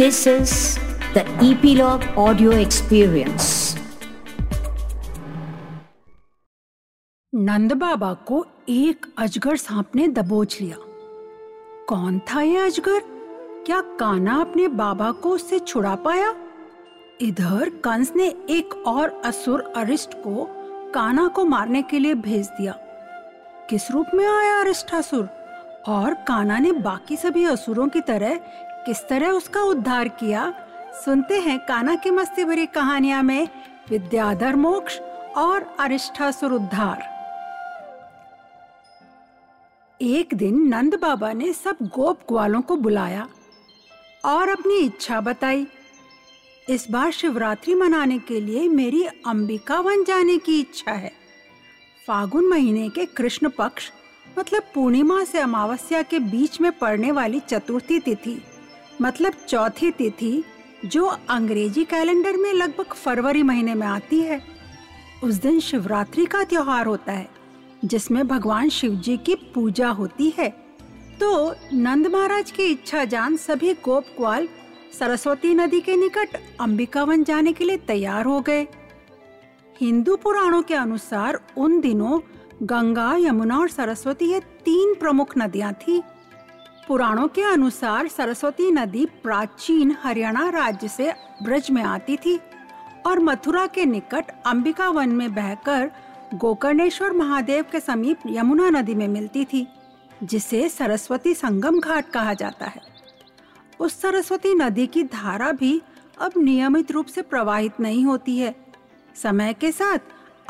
This is the Epilogue Audio Experience. नंद बाबा को एक अजगर सांप ने दबोच लिया। कौन था ये अजगर? क्या काना अपने बाबा को उससे छुड़ा पाया? इधर कंस ने एक और असुर अरिष्ट को काना को मारने के लिए भेज दिया। किस रूप में आया अरिष्टासुर और काना ने बाकी सभी असुरों की तरह किस तरह उसका उद्धार किया? सुनते हैं काना की मस्ती भरी कहानियाँ में विद्याधर मोक्ष और अरिष्ठासुर उद्धार एक दिन नंद बाबा ने सब गोप ग्वालों को बुलाया और अपनी इच्छा बताई। इस बार शिवरात्रि मनाने के लिए मेरी अंबिका वन जाने की इच्छा है। फागुन महीने के कृष्ण पक्ष मतलब पूर्णिमा से अमावस्या के बीच में पड़ने वाली चतुर्थी तिथि मतलब चौथी तिथि, जो अंग्रेज़ी कैलेंडर में लगभग फरवरी महीने में आती है। उस दिन शिवरात्रि का त्योहार होता है, जिसमें भगवान शिव जी की पूजा होती है। तो नंद महाराज की इच्छा जान सभी गोप ग्वाल सरस्वती नदी के निकट अंबिकावन जाने के लिए तैयार हो गए। हिंदू पुराणों के अनुसार उन दिनों गंगा, यमुना और सरस्वती ये तीन प्रमुख नदियाँ थी। पुराणों के अनुसार सरस्वती नदी प्राचीन हरियाणा राज्य से ब्रज में आती थी और मथुरा के निकट अंबिका वन में बहकर गोकर्णेश्वर महादेव के समीप यमुना नदी में मिलती थी, जिसे सरस्वती संगम घाट कहा जाता है। उस सरस्वती नदी की धारा भी अब नियमित रूप से प्रवाहित नहीं होती है। समय के साथ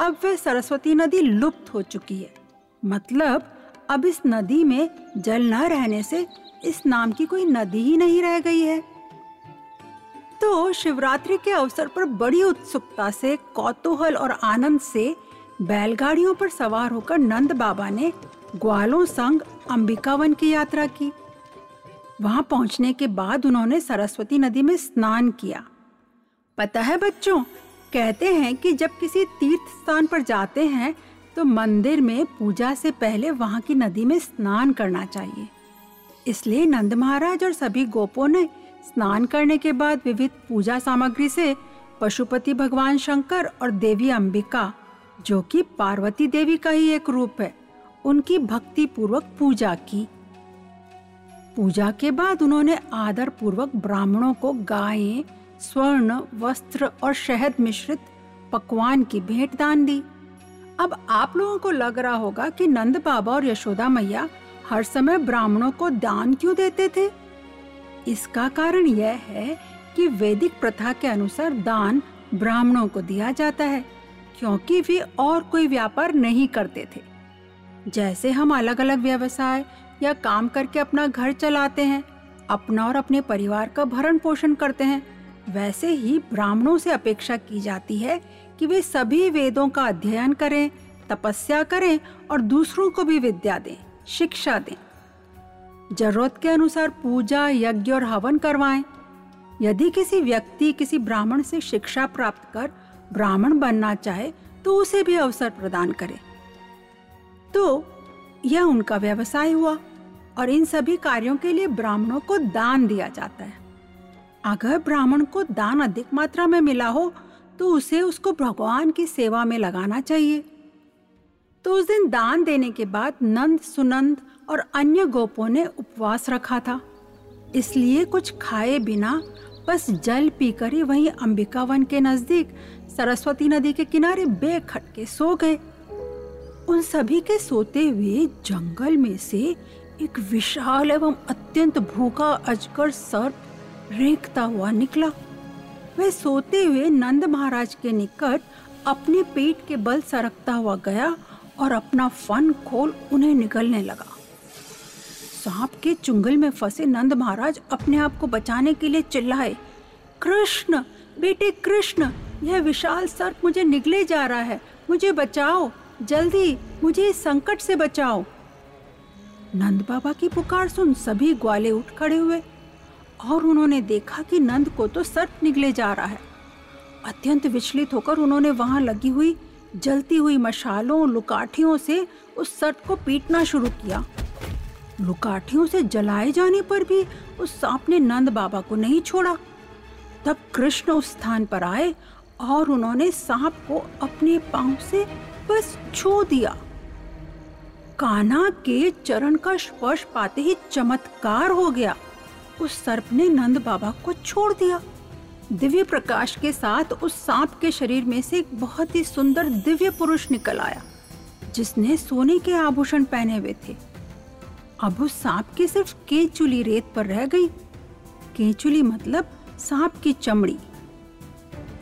अब वह सरस्वती नदी लुप्त हो चुकी है। मतलब अब इस नदी में जल न रहने से इस नाम की कोई नदी ही नहीं रह गई है। तो शिवरात्रि के अवसर पर बड़ी उत्सुकता से, कौतूहल और आनंद से बैलगाड़ियों पर सवार होकर नंद बाबा ने ग्वालों संग अंबिकावन की यात्रा की। वहाँ पहुँचने के बाद उन्होंने सरस्वती नदी में स्नान किया। पता है बच्चों, कहते हैं कि जब किसी तीर्थ स्थान पर जाते हैं तो मंदिर में पूजा से पहले वहाँ की नदी में स्नान करना चाहिए। इसलिए नंद महाराज और सभी गोपों ने स्नान करने के बाद विविध पूजा सामग्री से पशुपति भगवान शंकर और देवी अंबिका, जो कि पार्वती देवी का ही एक रूप है, उनकी भक्ति पूर्वक पूजा की। पूजा के बाद उन्होंने आदर पूर्वक ब्राह्मणों को गायें, स्वर्ण, वस्त्र और शहद मिश्रित पकवान की भेंट दान दी। अब आप लोगों को लग रहा होगा कि नंद बाबा और यशोदा मैया हर समय ब्राह्मणों को दान क्यों देते थे? इसका कारण यह है कि वैदिक प्रथा के अनुसार दान ब्राह्मणों को दिया जाता है, क्योंकि वे और कोई व्यापार नहीं करते थे। जैसे हम अलग अलग व्यवसाय या काम करके अपना घर चलाते हैं, अपना और अपने परिवार का भरण पोषण करते हैं, वैसे ही ब्राह्मणों से अपेक्षा की जाती है कि वे सभी वेदों का अध्ययन करें, तपस्या करें और दूसरों को भी विद्या दें, शिक्षा दें। ज़रूरत के अनुसार पूजा, यज्ञ और हवन करवाएँ। यदि किसी व्यक्ति किसी ब्राह्मण से शिक्षा प्राप्त कर ब्राह्मण बनना चाहे तो उसे भी अवसर प्रदान करे। तो यह उनका व्यवसाय हुआ और इन सभी कार्यों के लिए ब्राह्मणों को दान दिया जाता है। अगर ब्राह्मण को दान अधिक मात्रा में मिला हो तो उसे उसको भगवान की सेवा में लगाना चाहिए। तो उस दिन दान देने के बाद नंद, सुनंद और अन्य गोपों ने उपवास रखा था। इसलिए कुछ खाए बिना बस जल पीकर ही वहीं अंबिका वन के नज़दीक, सरस्वती नदी के किनारे बेखटके सो गए। उन सभी के सोते हुए जंगल में से एक विशाल एवं अत्यंत भूखा अजगर सर्प रेंकता हुआ निकला। वह सोते हुए नंद महाराज के निकट अपने पेट के बल सरकता हुआ गया और अपना फन खोल उन्हें निगलने लगा। सांप के चुंगल में फंसे नंद महाराज अपने आप को बचाने के लिए चिल्लाए, कृष्ण, बेटे कृष्ण, यह विशाल सर्प मुझे निगले जा रहा है। मुझे बचाओ, जल्दी, मुझे इस संकट से बचाओ। नंद बाबा की पुकार सुन सभी ग्वाले उठ खड़े हुए और उन्होंने देखा कि नंद को तो सर्प निकले जा रहा है। अत्यंत विचलित होकर उन्होंने वहाँ लगी हुई, जलती हुई मशालों, लुकाठियों से उस सर्प को पीटना शुरू किया। लुकाठियों से जलाए जाने पर भी उस सांप ने नंद बाबा को नहीं छोड़ा। तब कृष्ण उस स्थान पर आए और उन्होंने सांप को अपने पाँव से बस छू दिया। कान्हा के चरण का स्पर्श पाते ही चमत्कार हो गया। उस सर्प ने नंद बाबा को छोड़ दिया। दिव्य प्रकाश के साथ उस सांप के शरीर में से एक बहुत ही सुंदर दिव्य पुरुष निकल आया, जिसने सोने के आभूषण पहने हुए थे। अब उस सांप की सिर्फ़ केचुली रेत पर रह गई। केचुली मतलब सांप की चमड़ी।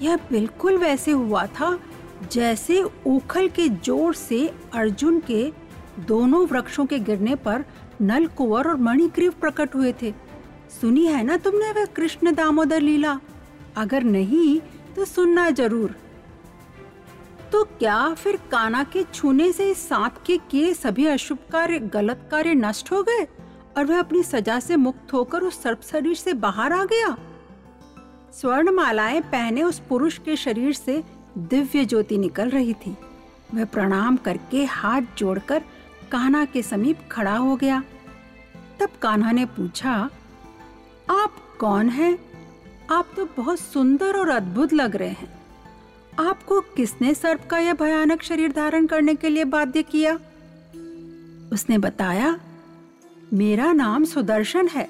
यह बिल्कुल वैसे हुआ था जैसे उखल के ज़ोर से अर्जुन के दोनों वृक्षों के गिरने पर नल कुंवर और मणिग्रीव प्रकट हुए थे। सुनी है ना तुमने वह कृष्ण दामोदर लीला? अगर नहीं तो सुनना ज़रूर। तो क्या फिर काना के छूने से सांप के किए सभी अशुभ कार्य, गलत कार्य नष्ट हो गए? और वह अपनी सजा से मुक्त होकर उस सर्प शरीर से बाहर आ गया? स्वर्ण मालाएँ पहने उस पुरुष के शरीर से दिव्य ज्योति निकल रही थी। वह प्रणाम करके हाथ जोड़कर कान्हा के समीप खड़ा हो गया। तब कान्हा ने पूछा आप कौन हैं? आप तो बहुत सुंदर और अद्भुत लग रहे हैं। आपको किसने सर्प का यह भयानक शरीर धारण करने के लिए बाध्य किया? उसने बताया, मेरा नाम सुदर्शन है।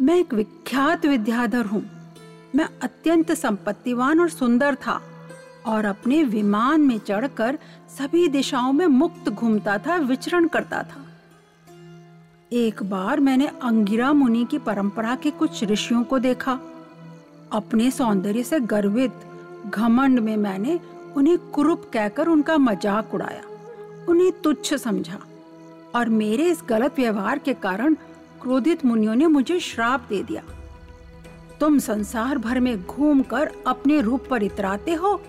मैं एक विख्यात विद्याधर हूँ। मैं अत्यंत संपत्तिवान और सुंदर था और अपने विमान में चढ़कर सभी दिशाओं में मुक्त घूमता था, विचरण करता था। एक बार मैंने अंगिरा मुनि की परंपरा के कुछ ऋषियों को देखा। अपने सौंदर्य से गर्वित घमंड में मैंने उन्हें कुरूप कहकर उनका मज़ाक उड़ाया। उन्हें तुच्छ समझा और मेरे इस गलत व्यवहार के कारण क्रोधित मुनियों ने मुझे श्राप दे दिया। तुम संसार भर में घूमकर अपने रूप पर इतराते हो,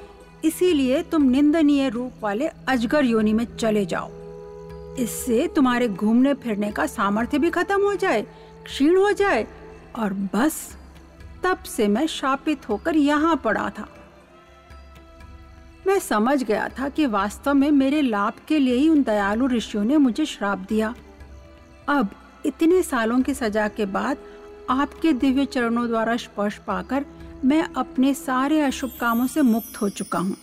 इसीलिए तुम निंदनीय रूप वाले अजगर योनि में चले जाओ। इससे तुम्हारे घूमने फिरने का सामर्थ्य भी खत्म हो जाए, क्षीण हो जाए, और बस तब से मैं शापित होकर यहाँ पड़ा था। मैं समझ गया था कि वास्तव में मेरे लाभ के लिए ही उन दयालु ऋषियों ने मुझे श्राप दिया। अब इतने सालों की सजा के बाद आपके दिव्य चरणों द्वारा स्पर्श पाकर मैं अपने सारे अशुभ कामों से मुक्त हो चुका हूँ।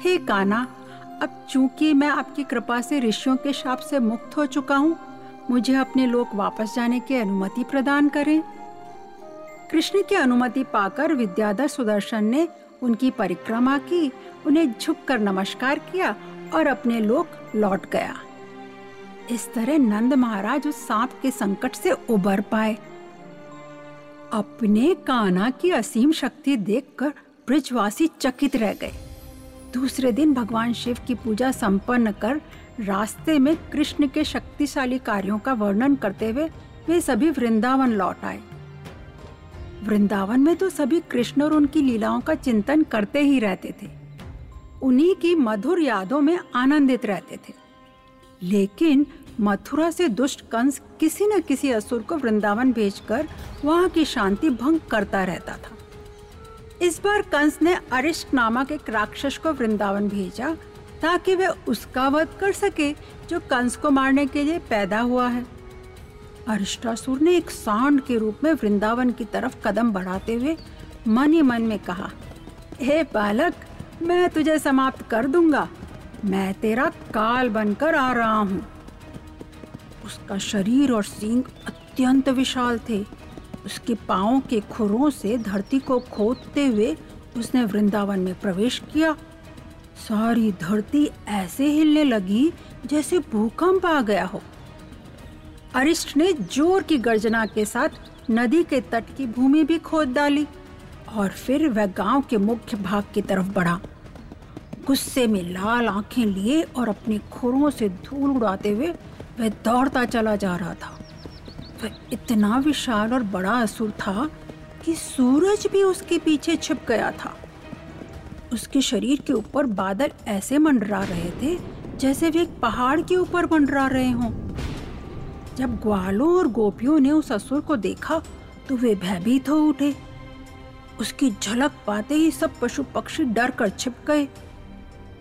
हे काना अब चूँकि मैं आपकी कृपा से ऋषियों के शाप से मुक्त हो चुका हूँ, मुझे अपने लोक वापस जाने की अनुमति प्रदान करें। कृष्ण की अनुमति पाकर विद्याधर सुदर्शन ने उनकी परिक्रमा की, उन्हें झुककर नमस्कार किया और अपने लोक लौट गया। इस तरह नंद महाराज उस सांप के संकट से उबर पाए। अपने काना की असीम शक्ति देखकर ब्रिजवासी चकित रह गए। दूसरे दिन भगवान शिव की पूजा संपन्न कर रास्ते में कृष्ण के शक्तिशाली कार्यों का वर्णन करते हुए वे सभी वृंदावन लौट आए। वृंदावन में तो सभी कृष्ण और उनकी लीलाओं का चिंतन करते ही रहते थे। उन्हीं की मधुर यादों में आनंदित रहते थे। लेकिन मथुरा से दुष्ट कंस किसी न किसी असुर को वृंदावन भेजकर वहाँ की शांति भंग करता रहता था। इस बार कंस ने अरिष्ट नामक एक राक्षस को वृंदावन भेजा ताकि वह उसका वध कर सके, जो कंस को मारने के लिए पैदा हुआ है। अरिष्टासुर ने एक सांड के रूप में वृंदावन की तरफ़ कदम बढ़ाते हुए मन ही मन में कहा, हे बालक, मैं तुझे समाप्त कर दूँगा। मैं तेरा काल बनकर आ रहा हूँ। उसका शरीर और सींग अत्यंत विशाल थे। उसके पाओ के खुरों से धरती को खोदते हुए उसने वृंदावन में प्रवेश किया। सारी धरती ऐसे हिलने लगी जैसे भूकंप आ गया हो। अरिष्ट ने ज़ोर की गर्जना के साथ नदी के तट की भूमि भी खोद डाली और फिर वह गाँव के मुख्य भाग की तरफ़ बढ़ा। गुस्से में लाल आँखें लिए और अपने खुरों से धूल उड़ाते हुए वह दौड़ता चला जा रहा था। वह इतना विशाल और बड़ा असुर था कि सूरज भी उसके पीछे छिप गया था। उसके शरीर के ऊपर बादल ऐसे मंडरा रहे थे जैसे वे एक पहाड़ के ऊपर मंडरा रहे हों। जब ग्वालों और गोपियों ने उस असुर को देखा तो वे भयभीत हो उठे। उसकी झलक पाते ही सब पशु पक्षी डर कर छिप गए।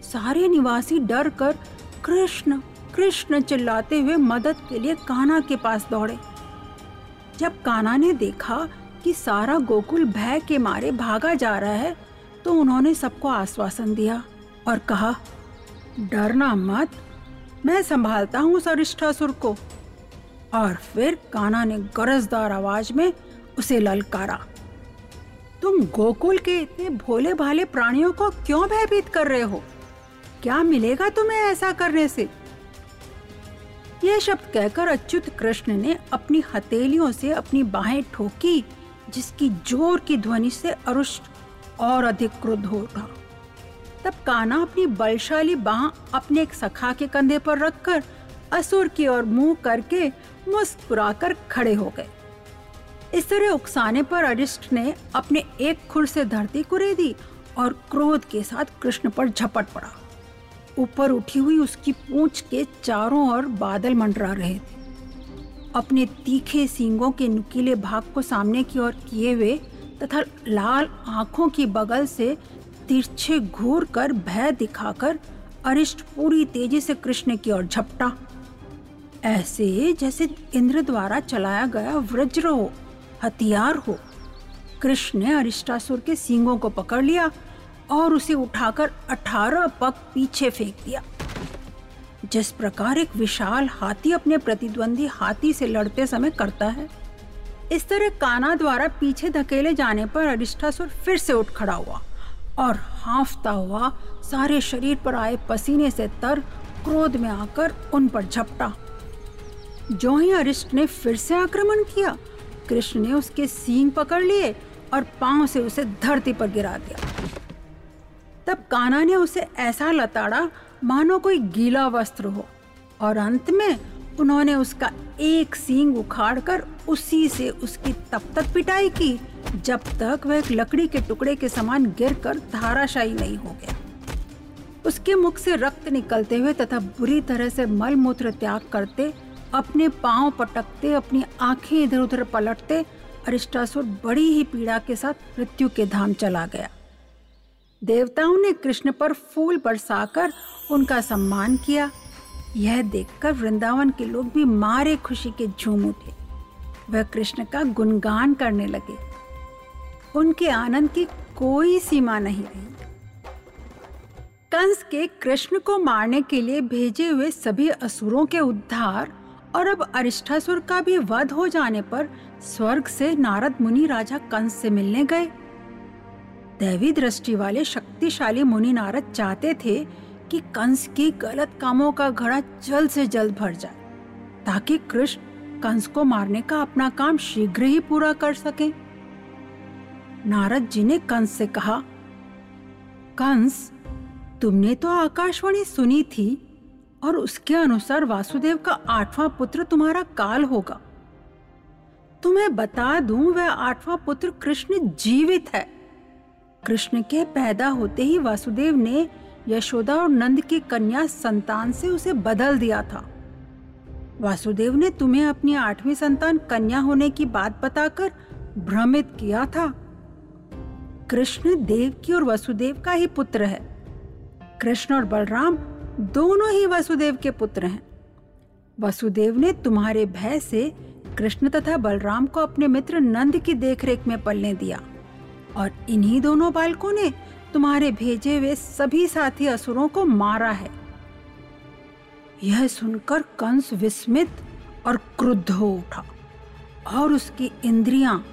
सारे निवासी डर कर कृष्ण कृष्ण, चिल्लाते हुए मदद के लिए कान्हा के पास दौड़े। जब काना ने देखा कि सारा गोकुल भय के मारे भागा जा रहा है तो उन्होंने सबको आश्वासन दिया और कहा, डरना मत, मैं संभालता हूँ उस अरिष्ठासुर को। और फिर काना ने गरजदार आवाज़ में उसे ललकारा, तुम गोकुल के इतने भोले भाले प्राणियों को क्यों भयभीत कर रहे हो? क्या मिलेगा तुम्हें ऐसा करने से? यह शब्द कहकर अच्युत कृष्ण ने अपनी हथेलियों से अपनी बाहें ठोकी, जिसकी ज़ोर की ध्वनि से अरुष्ट और अधिक क्रुद्ध हो उठा। तब काना अपनी बलशाली बाह अपने एक सखा के कंधे पर रखकर असुर की ओर मुँह करके मुस्कुराकर खड़े हो गए। इस तरह उकसाने पर अरिष्ट ने अपने एक खुर से धरती कुरेदी और क्रोध के साथ कृष्ण पर झपट पड़ा। ऊपर उठी हुई उसकी पूंछ के चारों ओर बादल मंडरा रहे थे। अपने तीखे सींगों के नुकीले भाग को सामने की ओर किए हुए तथा लाल आँखों की बगल से तिरछे घूर कर भय दिखाकर अरिष्ट पूरी तेज़ी से कृष्ण की ओर झपटा। ऐसे जैसे इंद्र द्वारा चलाया गया वज्र हो, हथियार हो, कृष्ण ने अरिष्टासुर के सींगों को पकड़ लिया और उसे उठाकर अठारह पग पीछे फेंक दिया। जिस प्रकार एक विशाल हाथी अपने प्रतिद्वंदी हाथी से लड़ते समय करता है, इस तरह काना द्वारा पीछे धकेले जाने पर अरिष्ठासुर फिर से उठ खड़ा हुआ और हाफता हुआ सारे शरीर पर आए पसीने से तर क्रोध में आकर उन पर झपटा। जो ही अरिष्ट ने फिर से आक्रमण किया, कृष्ण ने उसके सींग पकड़ लिए और पाँव से उसे धरती पर गिरा दिया। तब काना ने उसे ऐसा लताड़ा मानो कोई गीला वस्त्र हो। और अंत में उन्होंने उसका एक सींग उखाड़कर उसी से उसकी तब तक पिटाई की, जब तक वह एक लकड़ी के टुकड़े के समान गिरकर धाराशायी नहीं हो गया। उसके मुख से रक्त निकलते हुए तथा बुरी तरह से मल मूत्र त्याग करते, अपने पाँव पटकते, अपनी आँखें इधर उधर पलटते, अरिष्टासुर बड़ी ही पीड़ा के साथ मृत्यु के धाम चला गया। देवताओं ने कृष्ण पर फूल बरसाकर उनका सम्मान किया। यह देखकर वृंदावन के लोग भी मारे खुशी के झूम उठे। वह कृष्ण का गुणगान करने लगे। उनके आनंद की कोई सीमा नहीं रही। कंस के कृष्ण को मारने के लिए भेजे हुए सभी असुरों के उद्धार और अब अरिष्ठासुर का भी वध हो जाने पर स्वर्ग से नारद मुनि राजा कंस से मिलने गए। दैवी दृष्टि वाले शक्तिशाली मुनि नारद चाहते थे कि कंस की गलत कामों का घड़ा जल्द से जल्द भर जाए, ताकि कृष्ण कंस को मारने का अपना काम शीघ्र ही पूरा कर सके। नारद जी ने कंस से कहा, कंस, तुमने तो आकाशवाणी सुनी थी और उसके अनुसार वासुदेव का आठवां पुत्र तुम्हारा काल होगा। तुम्हें बता दूँ, वह आठवां पुत्र कृष्ण जीवित है। कृष्ण के पैदा होते ही वासुदेव ने यशोदा और नंद की कन्या संतान से उसे बदल दिया था। वासुदेव ने तुम्हें अपनी आठवीं संतान कन्या होने की बात बताकर भ्रमित किया था। कृष्ण देव की और वसुदेव का ही पुत्र है। कृष्ण और बलराम दोनों ही वसुदेव के पुत्र हैं। वसुदेव ने तुम्हारे भय से कृष्ण तथा बलराम को अपने मित्र नंद की देखरेख में पलने दिया। और इन्हीं दोनों बालकों ने तुम्हारे भेजे हुए सभी साथी असुरों को मारा है। यह सुनकर कंस विस्मित और क्रुद्ध हो उठा और उसकी इंद्रियाँ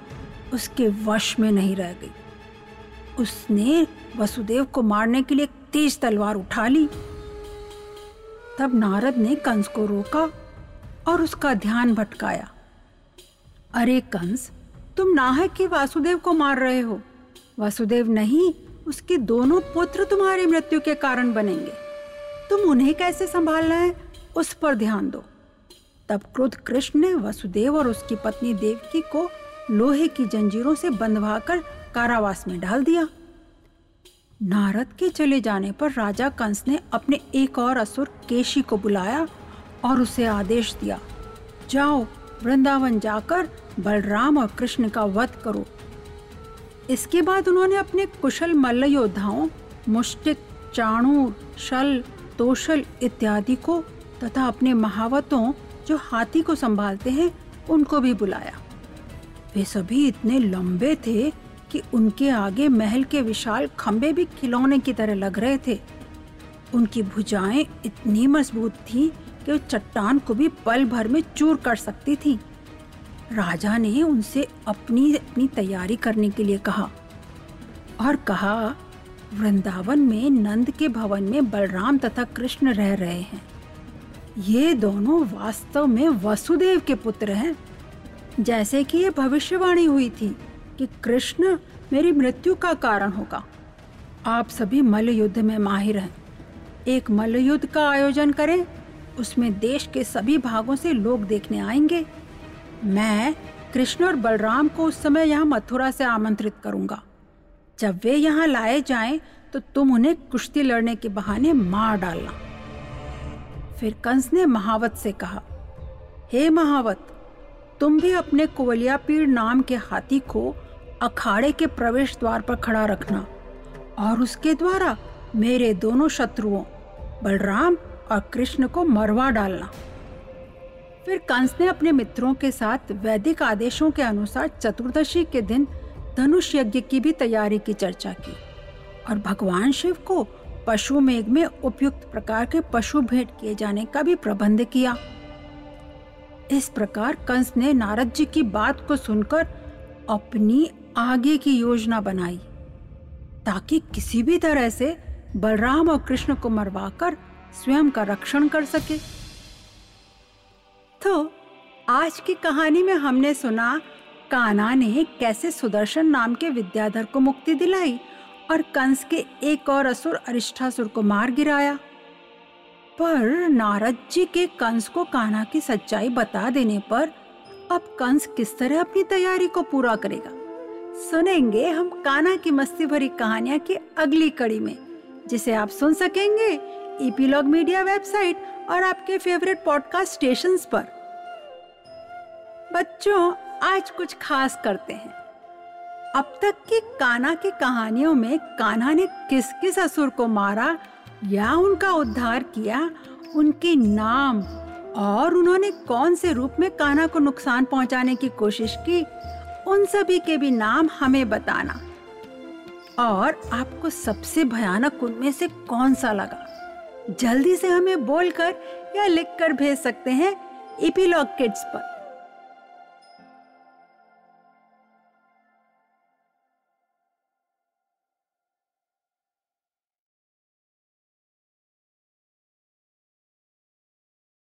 उसके वश में नहीं रह गई। उसने वसुदेव को मारने के लिए तेज तलवार उठा ली। तब नारद ने कंस को रोका और उसका ध्यान भटकाया। अरे कंस, तुम नाहक के वासुदेव को मार रहे हो। वासुदेव, नहीं, उसके दोनों पुत्र तुम्हारी मृत्यु के कारण बनेंगे। तुम उन्हें कैसे संभालना है, उस पर ध्यान दो। तब क्रोध कृष्ण ने वसुदेव और उसकी पत्नी देवकी को लोहे की जंजीरों से बंधवाकर कारावास में डाल दिया। नारद के चले जाने पर राजा कंस ने अपने एक और असुर केशी को बुलाया और उसे आदेश दिया, जाओ, वृंदावन जाकर बलराम और कृष्ण का वध करो। इसके बाद उन्होंने अपने कुशल मल्ल योद्धाओं मुष्टिक चाणूर, शल, तोशल इत्यादि को तथा अपने महावतों, जो हाथी को संभालते हैं, उनको भी बुलाया। वे सभी इतने लंबे थे कि उनके आगे महल के विशाल खंबे भी खिलौने की तरह लग रहे थे। उनकी भुजाएँ इतनी मज़बूत थी कि वो चट्टान को भी पल भर में चूर कर सकती थी। राजा ने उनसे अपनी अपनी तैयारी करने के लिए कहा और कहा, वृंदावन में नंद के भवन में बलराम तथा कृष्ण रह रहे हैं। ये दोनों वास्तव में वसुदेव के पुत्र हैं। जैसे कि ये भविष्यवाणी हुई थी कि कृष्ण मेरी मृत्यु का कारण होगा। आप सभी मल्ल युद्ध में माहिर हैं। एक मल्ल युद्ध का आयोजन करें, उसमें देश के सभी भागों से लोग देखने आएँगे। मैं कृष्ण और बलराम को उस समय यहाँ मथुरा से आमंत्रित करूँगा। जब वे यहाँ लाए जाएँ तो तुम उन्हें कुश्ती लड़ने के बहाने मार डालना। फिर कंस ने महावत से कहा, हे महावत, तुम भी अपने कोवलिया पीड़ नाम के हाथी को अखाड़े के प्रवेश द्वार पर खड़ा रखना और उसके द्वारा मेरे दोनों शत्रुओं, बलराम और कृष्ण को मरवा डालना। फिर कंस ने अपने मित्रों के साथ वैदिक आदेशों के अनुसार चतुर्दशी के दिन धनुष यज्ञ की भी तैयारी की चर्चा की और भगवान शिव को पशु मेघ में उपयुक्त प्रकार के पशु भेंट किए जाने का भी प्रबंध किया। इस प्रकार कंस ने नारद जी की बात को सुनकर अपनी आगे की योजना बनाई, ताकि किसी भी तरह से बलराम और कृष्ण को मरवाकर स्वयं का रक्षण कर सके। तो आज की कहानी में हमने सुना काना ने कैसे सुदर्शन नाम के विद्याधर को मुक्ति दिलाई और कंस के एक और असुर अरिष्ठासुर को मार गिराया। पर नारद जी के कंस को कान्हा की सच्चाई बता देने पर अब कंस किस तरह अपनी तैयारी को पूरा करेगा? सुनेंगे हम कान्हा की मस्ती भरी कहानियाँ की अगली कड़ी में, जिसे आप सुन सकेंगे। ईपीलॉग मीडिया वेबसाइट और आपके फेवरेट पॉडकास्ट स्टेशंस पर। बच्चों, आज कुछ खास करते हैं। अब तक की काना की कहानियों में कान्हा ने किस किस असुर को मारा या उनका उद्धार किया, उनके नाम और उन्होंने कौन से रूप में कान्हा को नुकसान पहुँचाने की कोशिश की, उन सभी के भी नाम हमें बताना। और आपको सबसे भयानक उनमें से कौन सा लगा? जल्दी से हमें बोलकर या लिखकर भेज सकते हैं इपीलॉग किड्स पर।